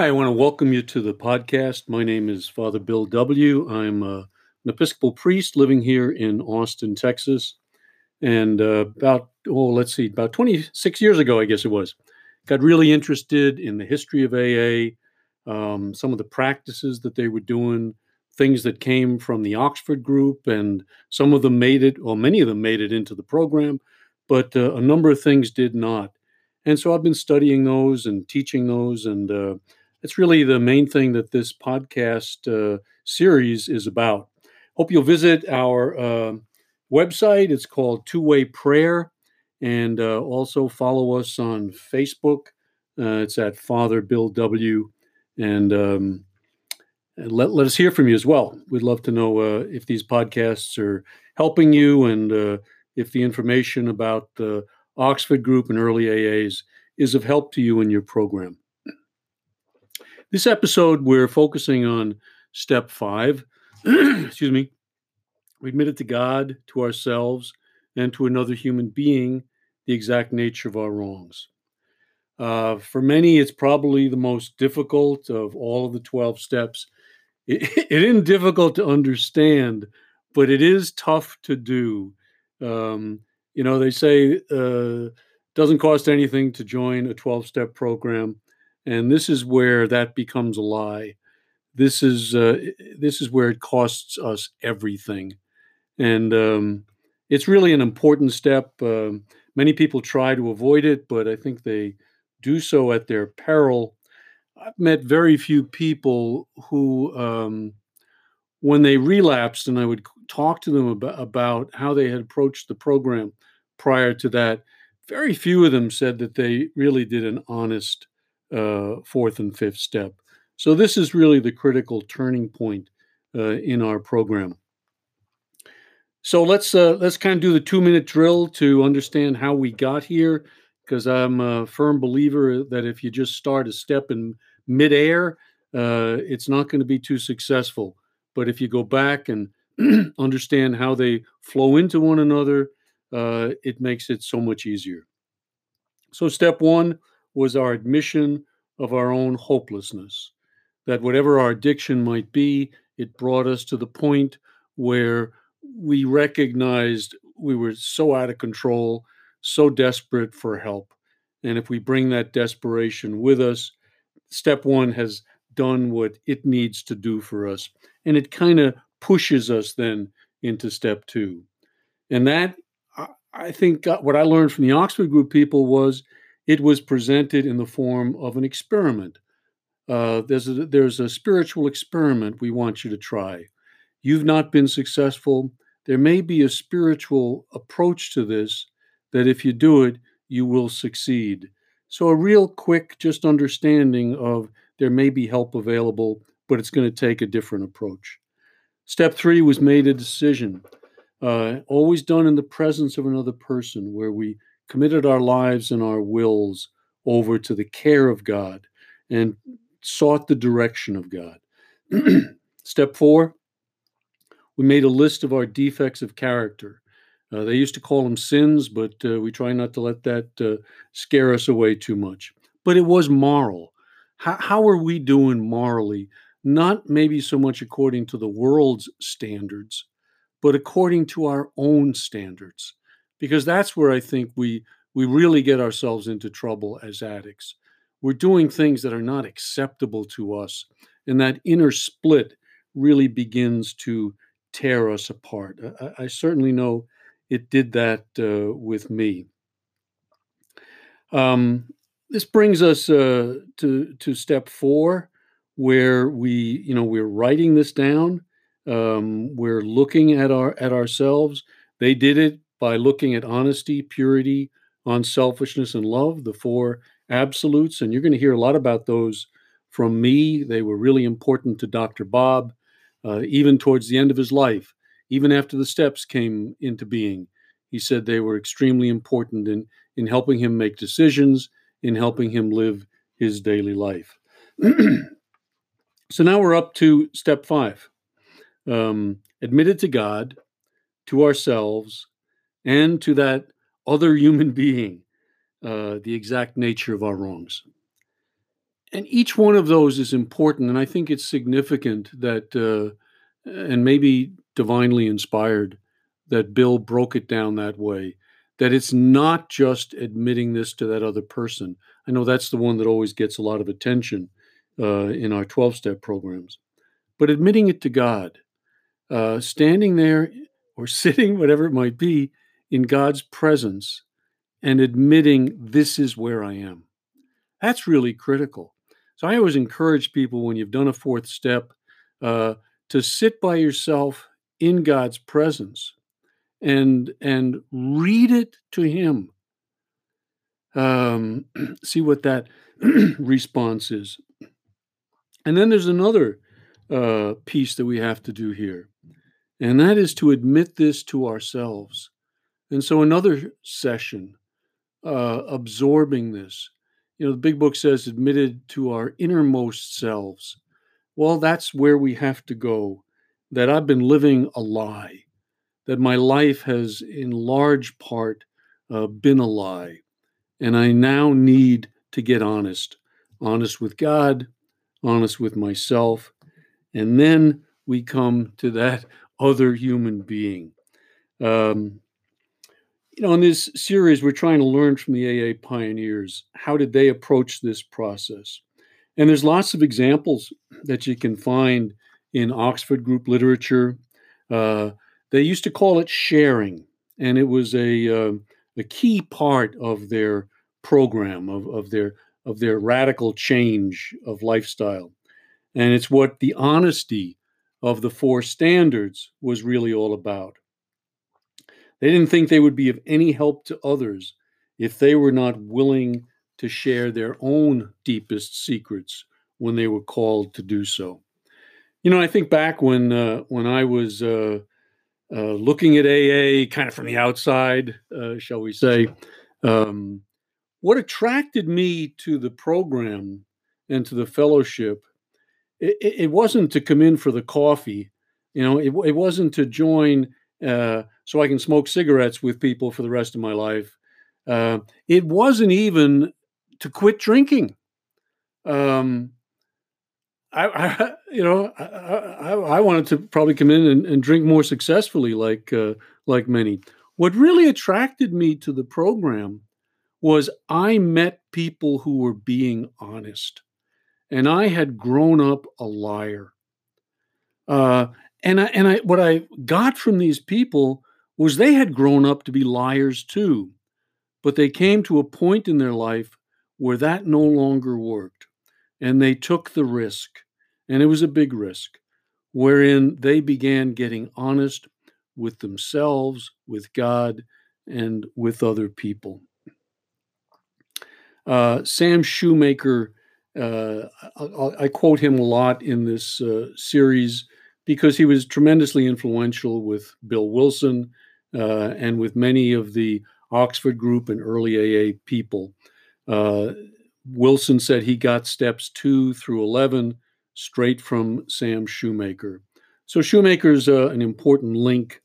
Hi, I want to welcome you to the podcast. My name is Father Bill W. I'm uh, an Episcopal priest living here in Austin, Texas. And uh, about, oh, let's see, about 26 years ago, I guess it was, got really interested in the history of AA, um, some of the practices that they were doing, things that came from the Oxford group, and some of them made it, or many of them made it into the program, but uh, a number of things did not. And so I've been studying those and teaching those, and uh, it's really the main thing that this podcast uh, series is about. Hope you'll visit our uh, website. It's called Two Way Prayer, and uh, also follow us on Facebook. Uh, it's at Father Bill W. And, um, let, let us hear from you as well. We'd love to know uh, if these podcasts are helping you and uh, if the information about the Oxford Group and early AAs is of help to you in your program. This episode, we're focusing on step five. Excuse me. We admit it to God, to ourselves, and to another human being the exact nature of our wrongs. Uh, for many, it's probably the most difficult of all of the 12 steps. It, it isn't difficult to understand, but it is tough to do. Um, you know, they say uh, doesn't cost anything to join a 12 step program and this is where that becomes a lie. This is uh, this is where it costs us everything. And um, it's really an important step uh, many people try to avoid it but i think they do so at their peril. I've met very few people who um, when they relapsed and i would talk to them about, about how they had approached the program prior to that very few of them said that they really did an honest uh, fourth and fifth step. So this is really the critical turning point uh, in our program. So let's uh, let's kind of do the two minute drill to understand how we got here, because I'm a firm believer that if you just start a step in midair, uh, it's not going to be too successful. But if you go back and understand how they flow into one another, uh, it makes it so much easier. So step one was our admission of our own hopelessness. That whatever our addiction might be, it brought us to the point where we recognized we were so out of control, so desperate for help. And if we bring that desperation with us, step one has done what it needs to do for us. And it kind of pushes us then into step two. And that, I think, uh, what I learned from the Oxford Group people was it was presented in the form of an experiment. Uh, there's, a, there's a spiritual experiment we want you to try. You've not been successful. There may be a spiritual approach to this that if you do it, you will succeed. So, a real quick, just understanding of there may be help available, but it's going to take a different approach. Step three was made a decision, uh, always done in the presence of another person, where we committed our lives and our wills over to the care of God and sought the direction of God. Step four, we made a list of our defects of character. Uh, they used to call them sins, but uh, we try not to let that uh, scare us away too much. But it was moral. How, how are we doing morally? Not maybe so much according to the world's standards, but according to our own standards because that's where I think we we really get ourselves into trouble as addicts. We're doing things that are not acceptable to us, and that inner split really begins to tear us apart. I, I certainly know it did that uh, with me. Um, this brings us uh, to to step four, where we you know we're writing this down. Um, we're looking at our at ourselves. They did it by looking at honesty, purity, unselfishness, and love, the four absolutes. And you're going to hear a lot about those from me. They were really important to Dr. Bob, uh, even towards the end of his life, even after the steps came into being. He said they were extremely important in, in helping him make decisions, in helping him live his daily life. so now we're up to step five um, admitted to God, to ourselves, and to that other human being uh, the exact nature of our wrongs. and each one of those is important, and I think it's significant that, uh, and maybe divinely inspired, that Bill broke it down that way. That it's not just admitting this to that other person. I know that's the one that always gets a lot of attention uh, in our 12 step programs, but admitting it to God, uh, standing there or sitting, whatever it might be, in God's presence and admitting this is where I am. That's really critical. So I always encourage people when you've done a fourth step uh, to sit by yourself in God's presence and and read it to Him. Um, see what that response is. And then there's another uh, piece that we have to do here, and that is to admit this to ourselves. And so another session, uh, absorbing this. You know, the big book says admitted to our innermost selves. Well, that's where we have to go. That I've been living a lie, that my life has in large part uh, been a lie. And I now need to get honest honest with God, honest with myself. And then we come to that other human being. Um, you know, in this series, we're trying to learn from the AA pioneers. How did they approach this process? And there's lots of examples that you can find in Oxford group literature. Uh, they used to call it sharing, and it was a, uh, a key part of their program, of, of, their, of their radical change of lifestyle. And it's what the honesty of the four standards was really all about. They didn't think they would be of any help to others if they were not willing to share their own deepest secrets when they were called to do so. You know, I think back when uh, when I was uh, uh, looking at AA, kind of from the outside, uh, shall we say, um, what attracted me to the program and to the fellowship, it, it wasn't to come in for the coffee. You know, it, it wasn't to join uh, so I can smoke cigarettes with people for the rest of my life. Uh, it wasn't even to quit drinking. Um, I, I, you know, I, I, I, wanted to probably come in and, and drink more successfully, like uh, like many. What really attracted me to the program was I met people who were being honest, and I had grown up a liar. Uh, and I, and I, what I got from these people was they had grown up to be liars too, but they came to a point in their life where that no longer worked, and they took the risk, and it was a big risk, wherein they began getting honest with themselves, with God, and with other people. Uh, Sam Shoemaker, uh, I, I, quote him a lot in this uh, series because he was tremendously influential with Bill Wilson uh, and with many of the Oxford group and early AA people. Uh, Wilson said he got steps two through 11 straight from Sam Shoemaker. So Shoemaker's uh, an important link,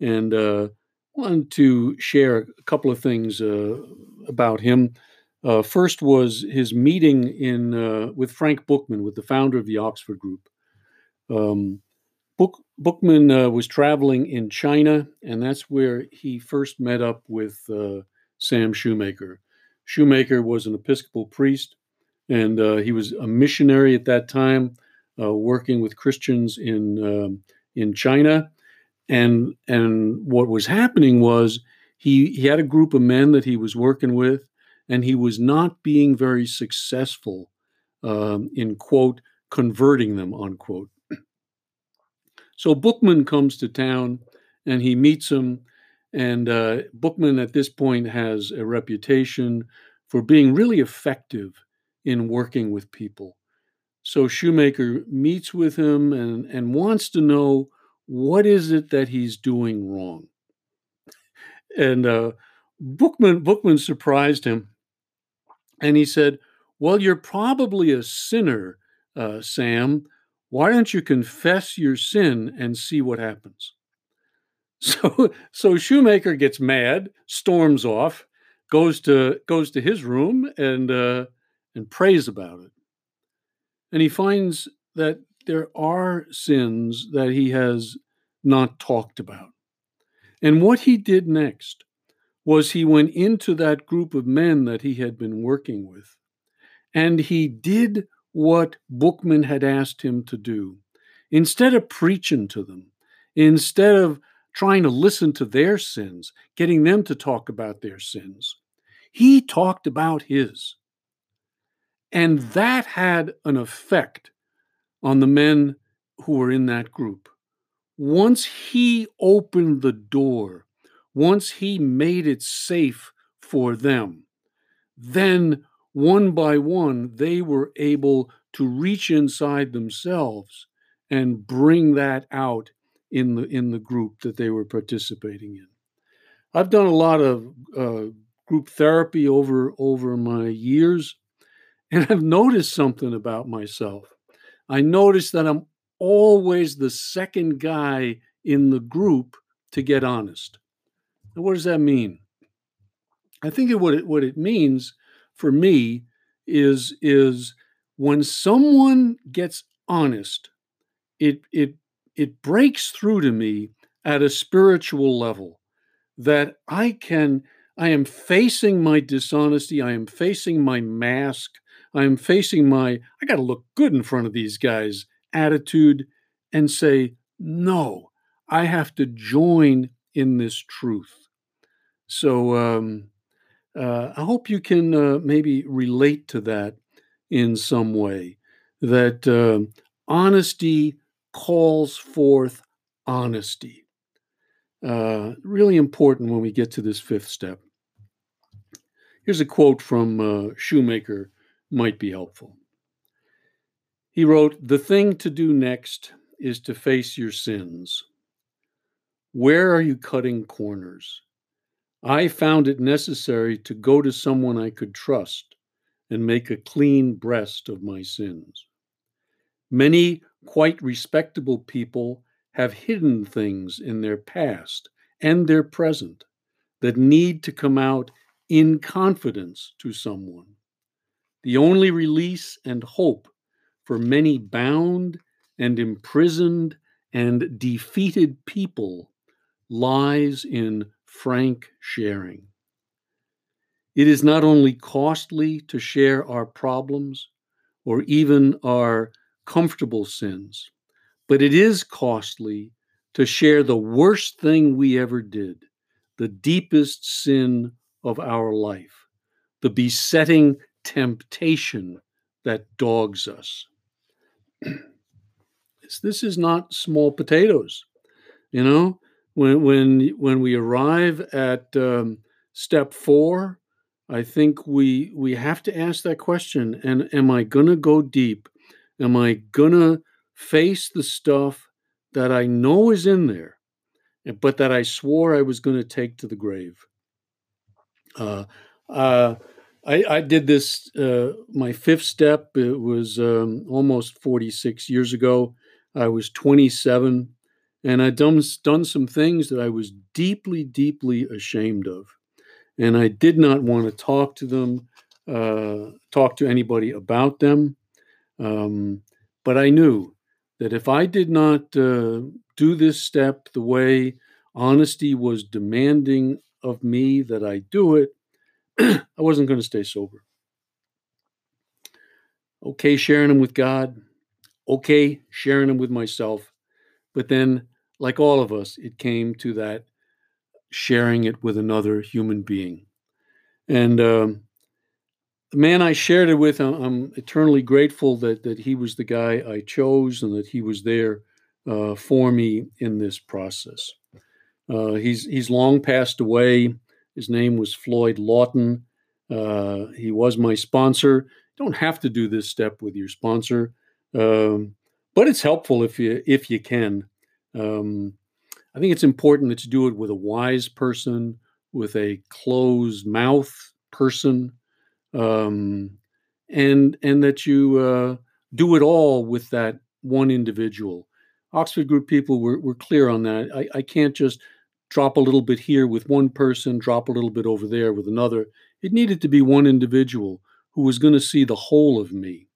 and uh, wanted to share a couple of things uh, about him. Uh, first was his meeting in uh, with Frank Buchman, with the founder of the Oxford Group. Um, Book, Buchman uh, was traveling in China, and that's where he first met up with uh, Sam Shoemaker. Shoemaker was an Episcopal priest, and uh, he was a missionary at that time, uh, working with Christians in um, in China. And and what was happening was he he had a group of men that he was working with, and he was not being very successful um, in quote converting them unquote. So Buchman comes to town and he meets him. And uh, Buchman at this point has a reputation for being really effective in working with people. So Shoemaker meets with him and, and wants to know what is it that he's doing wrong. And uh, Buchman, Buchman surprised him. And he said, Well, you're probably a sinner, uh, Sam, why don't you confess your sin and see what happens? So, so Shoemaker gets mad, storms off, goes to goes to his room and uh, and prays about it. and he finds that there are sins that he has not talked about. And what he did next was he went into that group of men that he had been working with, and he did what Buchman had asked him to do. Instead of preaching to them, instead of trying to listen to their sins, getting them to talk about their sins, he talked about his. And that had an effect on the men who were in that group. Once he opened the door, once he made it safe for them, then one by one, they were able to reach inside themselves and bring that out in the in the group that they were participating in. I've done a lot of uh, group therapy over over my years, and I've noticed something about myself. I noticed that I'm always the second guy in the group to get honest. What does that mean? I think it, what it what it means for me is is when someone gets honest, it it it breaks through to me at a spiritual level that I can I am facing my dishonesty, I am facing my mask, I am facing my I got to look good in front of these guys attitude and say no, I have to join in this truth. So um, uh, I hope you can uh, maybe relate to that in some way. That uh, honesty calls forth honesty. Uh, really important when we get to this fifth step. Here's a quote from uh, Shoemaker, might be helpful. He wrote, The thing to do next is to face your sins. Where are you cutting corners? I found it necessary to go to someone I could trust and make a clean breast of my sins. Many quite respectable people have hidden things in their past and their present that need to come out in confidence to someone. The only release and hope for many bound and imprisoned and defeated people lies in frank sharing. It is not only costly to share our problems or even our comfortable sins, but it is costly to share the worst thing we ever did, the deepest sin of our life, the besetting temptation that dogs us. this is not small potatoes, you know when when when we arrive at um, step four, I think we we have to ask that question: and am I gonna go deep? Am I gonna face the stuff that I know is in there, but that I swore I was to take to the grave? Uh, uh, I, I, did this. Uh, my fifth step. It was um, almost 46 years ago. I was 27 and I'd done, done some things that I was deeply, deeply ashamed of. And I did not want to talk to them, uh, talk to anybody about them. Um, but I knew that if I did not uh, do this step the way honesty was demanding of me that I do it, I wasn't going to stay sober. Okay, sharing them with God. Okay, sharing them with myself. But then like all of us, it came to that sharing it with another human being. And um, the man I shared it with, I'm, I'm, eternally grateful that that he was the guy I chose and that he was there uh, for me in this process. Uh, he's he's long passed away. His name was Floyd Lawton. Uh, he was my sponsor. You don't have to do this step with your sponsor, um, but it's helpful if you if you can. Um, I think it's important that you do it with a wise person, with a closed mouth person, um, and and that you uh, do it all with that one individual. Oxford Group people were, were clear on that. I, I can't just drop a little bit here with one person, drop a little bit over there with another. It needed to be one individual who was going to see the whole of me.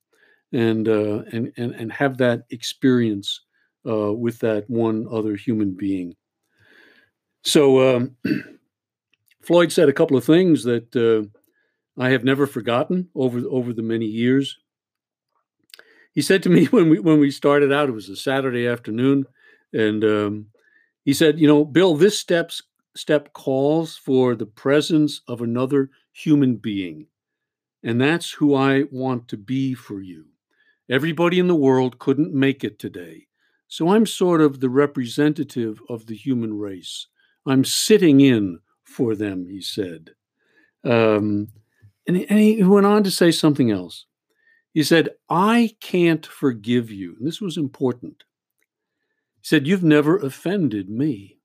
and uh, and and and have that experience uh, with that one other human being. So um, Floyd said a couple of things that uh, I have never forgotten over over the many years. He said to me when we when we started out, it was a Saturday afternoon, and um, he said, "You know, Bill, this steps step calls for the presence of another human being, and that's who I want to be for you. Everybody in the world couldn't make it today, so I'm sort of the representative of the human race. I'm sitting in for them," he said. Um, and, and he went on to say something else. He said, I can't forgive you. And this was important. He said, You've never offended me.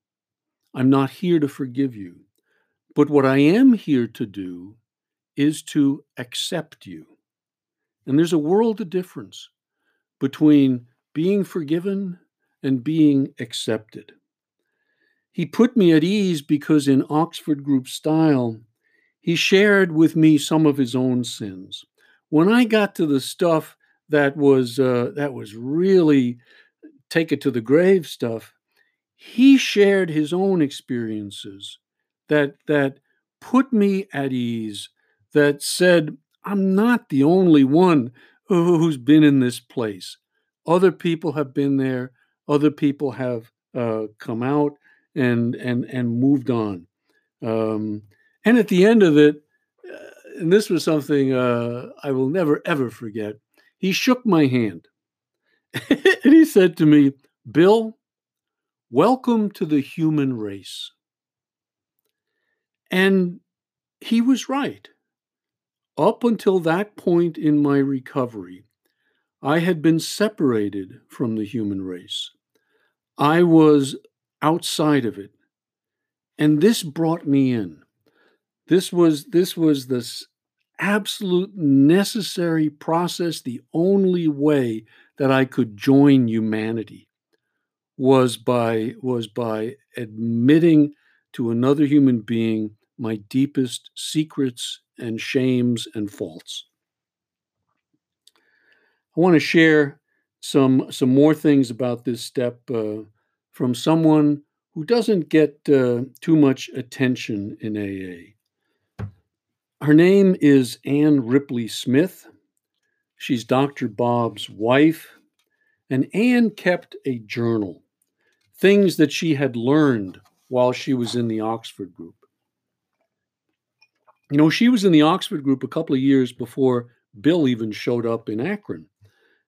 I'm not here to forgive you. But what I am here to do is to accept you. And there's a world of difference between being forgiven and being accepted. He put me at ease because in Oxford Group style, he shared with me some of his own sins. When I got to the stuff that was uh, that was really take it to the grave stuff, he shared his own experiences that that put me at ease. That said, I'm not the only one who's been in this place. Other people have been there. Other people have uh, come out and and and moved on. Um, and at the end of it, uh, and this was something uh, I will never ever forget, he shook my hand and he said to me, Bill, welcome to the human race. And he was right. Up until that point in my recovery, I had been separated from the human race. I was outside of it. And this brought me in. This was this was this absolute necessary process. The only way that I could join humanity was by was by admitting to another human being my deepest secrets and shames and faults. I want to share some some more things about this step uh, from someone who doesn't get uh, too much attention in AA. Her name is Anne Ripley Smith. She's Dr. Bob's wife. And Anne kept a journal, things that she had learned while she was in the Oxford group. You know, she was in the Oxford group a couple of years before Bill even showed up in Akron.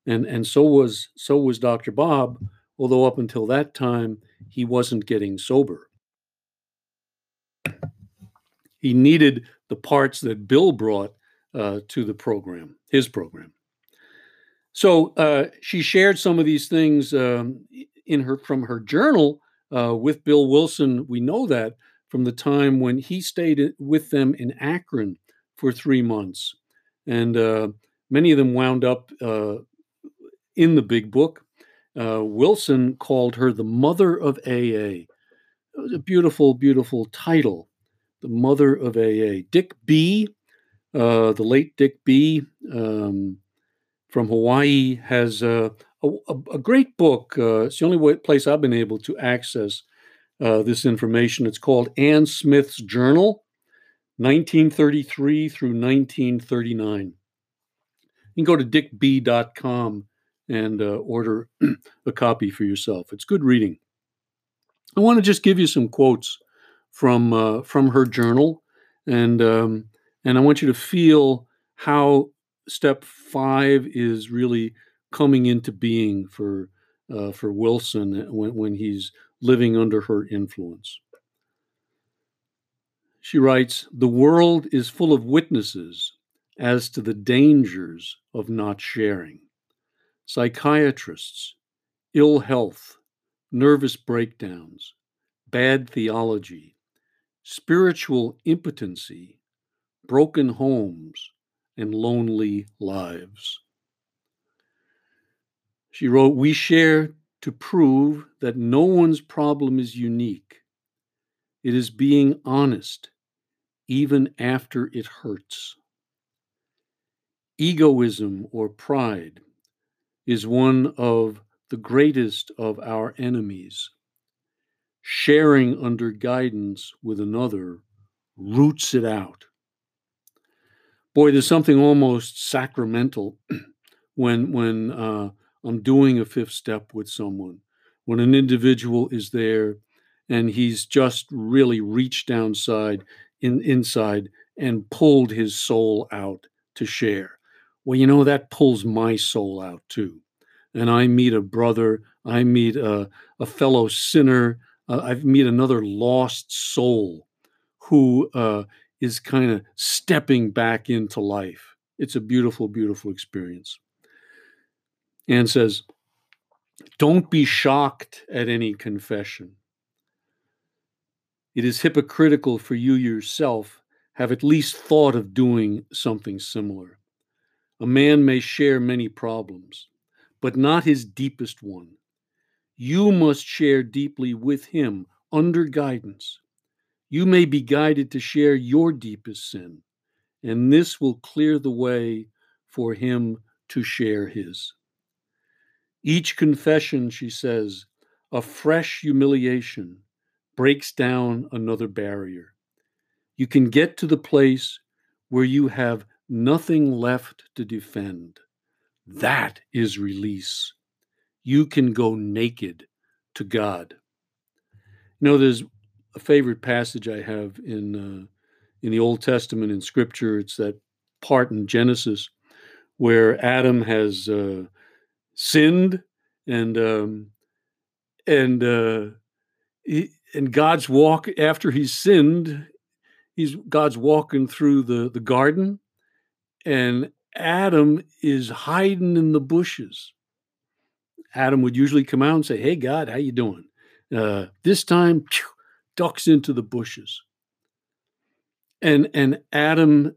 And, and so was so was Dr. Bob, although up until that time he wasn't getting sober. He needed the parts that Bill brought uh, to the program, his program. So uh, she shared some of these things um, in her from her journal uh, with Bill Wilson. We know that from the time when he stayed with them in Akron for three months, and uh, many of them wound up uh, in the Big Book. Uh, Wilson called her the mother of AA. It was a beautiful, beautiful title the mother of AA. Dick B, uh, the late Dick B um, from Hawaii, has uh, a, a, great book. Uh, it's the only way, place I've been able to access uh, this information. It's called Anne Smith's Journal, 1933 through 1939. You can go to dickb.com and uh, order a copy for yourself. It's good reading. I want to just give you some quotes from uh, from her journal, and um, and I want you to feel how step five is really coming into being for uh, for Wilson when when he's living under her influence. She writes, "The world is full of witnesses as to the dangers of not sharing. Psychiatrists, ill health, nervous breakdowns, bad theology, spiritual impotency, broken homes, and lonely lives. She wrote, We share to prove that no one's problem is unique. It is being honest, even after it hurts. Egoism or pride is one of the greatest of our enemies. Sharing under guidance with another roots it out. Boy, there's something almost sacramental when when uh, I'm doing a fifth step with someone, when an individual is there and he's just really reached downside in inside and pulled his soul out to share. Well, you know that pulls my soul out too, and I meet a brother, I meet a, a fellow sinner, uh, I meet another lost soul who uh, is kind of stepping back into life. It's a beautiful, beautiful experience. And says, Don't be shocked at any confession. It is hypocritical for you yourself have at least thought of doing something similar. A man may share many problems, but not his deepest one. You must share deeply with him under guidance you may be guided to share your deepest sin, and this will clear the way for him to share his. Each confession, she says, a fresh humiliation breaks down another barrier. You can get to the place where you have nothing left to defend. That is release. You can go naked to God. You know, there's a favorite passage I have in uh, in the Old Testament in Scripture. It's that part in Genesis where Adam has uh, sinned and um, and uh, he, and God's walk after he's sinned. He's God's walking through the the garden, and Adam is hiding in the bushes. Adam would usually come out and say, "Hey, God, how you doing?" Uh, this time, phew, ducks into the bushes. And and Adam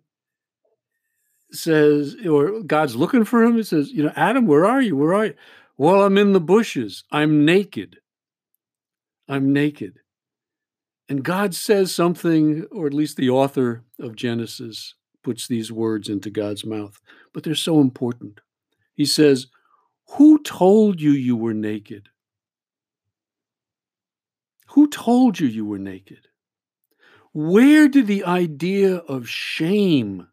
says, or God's looking for him. He says, you know, Adam, where are you? Where are you? Well, I'm in the bushes. I'm naked. I'm naked. And God says something, or at least the author of Genesis puts these words into God's mouth, but they're so important. He says, Who told you you were naked? Who told you you were naked? Where did the idea of shame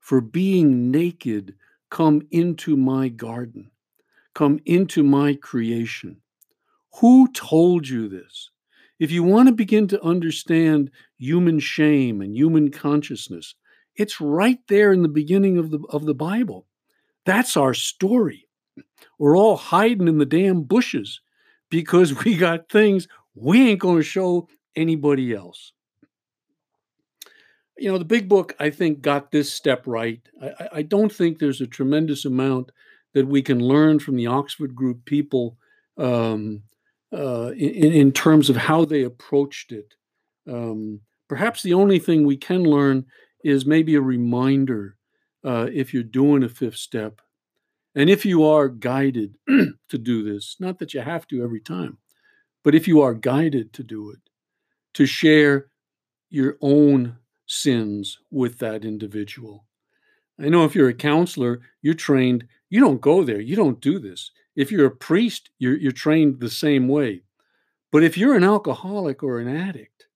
for being naked come into my garden, come into my creation? Who told you this? If you want to begin to understand human shame and human consciousness, it's right there in the beginning of the, of the Bible. That's our story. We're all hiding in the damn bushes because we got things we ain't going to show anybody else. You know, the big book, I think, got this step right. I, I don't think there's a tremendous amount that we can learn from the Oxford Group people um, uh, in, in, terms of how they approached it. Um, perhaps the only thing we can learn is maybe a reminder uh, if you're doing a fifth step. And if you are guided to do this, not that you have to every time, but if you are guided to do it, to share your own sins with that individual. I know if you're a counselor, you're trained, you don't go there, you don't do this. If you're a priest, you're, you're trained the same way. But if you're an alcoholic or an addict,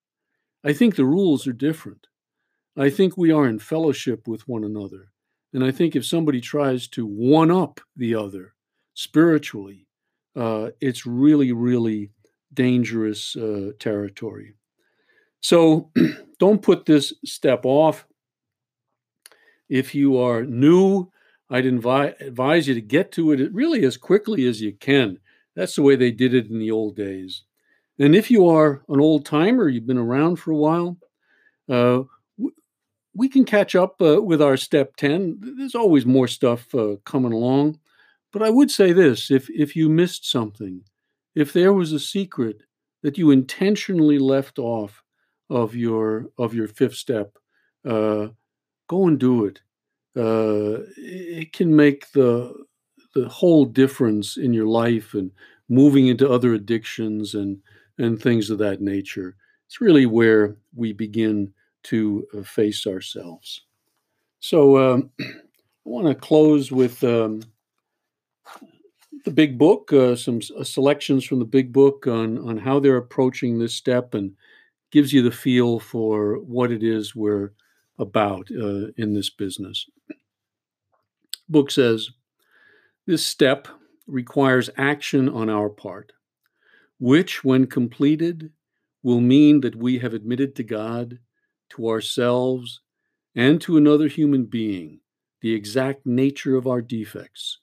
I think the rules are different. I think we are in fellowship with one another. And I think if somebody tries to one up the other spiritually, uh, it's really, really dangerous uh, territory. So don't put this step off. If you are new, I'd invi- advise you to get to it really as quickly as you can. That's the way they did it in the old days. And if you are an old timer, you've been around for a while, uh, we can catch up uh, with our step 10. There's always more stuff uh, coming along. But I would say this if, if you missed something, if there was a secret that you intentionally left off of your of your fifth step, uh, go and do it. Uh, it can make the the whole difference in your life and moving into other addictions and and things of that nature. It's really where we begin to uh, face ourselves. So um, I want to close with um, the big book, uh, some uh, selections from the big book on, on how they're approaching this step and gives you the feel for what it is we're about uh, in this business. Book says this step requires action on our part, which, when completed, will mean that we have admitted to God, to ourselves, and to another human being the exact nature of our defects.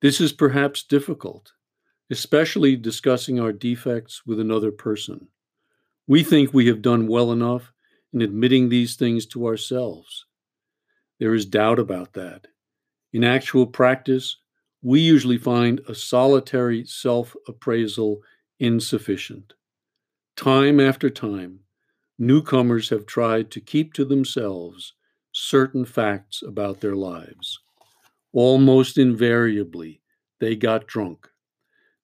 This is perhaps difficult, especially discussing our defects with another person. We think we have done well enough in admitting these things to ourselves. There is doubt about that. In actual practice, we usually find a solitary self appraisal insufficient. Time after time, newcomers have tried to keep to themselves certain facts about their lives. Almost invariably, they got drunk.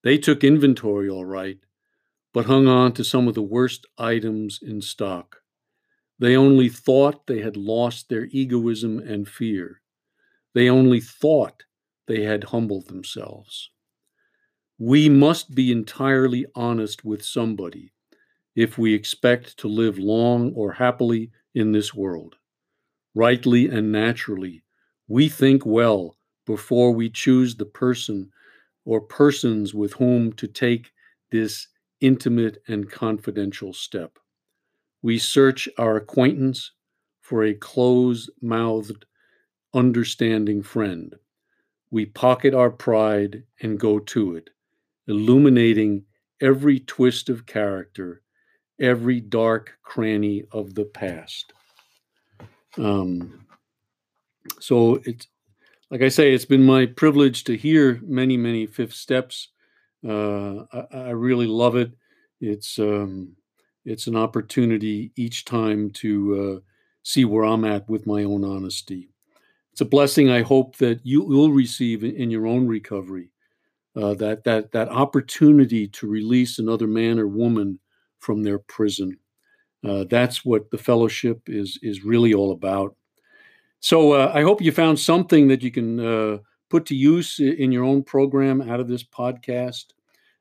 They took inventory all right, but hung on to some of the worst items in stock. They only thought they had lost their egoism and fear. They only thought they had humbled themselves. We must be entirely honest with somebody if we expect to live long or happily in this world rightly and naturally, we think well before we choose the person or persons with whom to take this intimate and confidential step. We search our acquaintance for a close mouthed, understanding friend. We pocket our pride and go to it, illuminating every twist of character, every dark cranny of the past. Um, so it's like I say, it's been my privilege to hear many, many fifth steps. Uh, I, I, really love it. It's um, it's an opportunity each time to uh, see where I'm at with my own honesty. It's a blessing. I hope that you will receive in, in your own recovery. Uh, that that that opportunity to release another man or woman from their prison. Uh, that's what the fellowship is is really all about. So uh, I hope you found something that you can uh, put to use in your own program out of this podcast.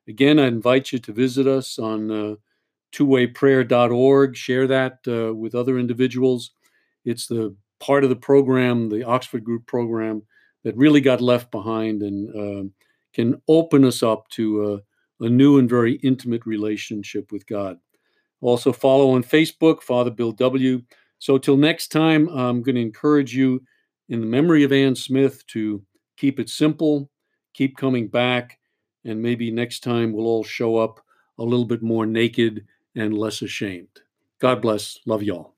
Again, I invite you to visit us on uh, twowayprayer.org. Share that uh, with other individuals. It's the part of the program, the Oxford Group program, that really got left behind and uh, can open us up to a new and very intimate relationship with God. Also, follow on Facebook, Father Bill W. So, till next time, I'm going to encourage you in the memory of Anne Smith to keep it simple, keep coming back, and maybe next time we'll all show up a little bit more naked and less ashamed. God bless. Love y'all.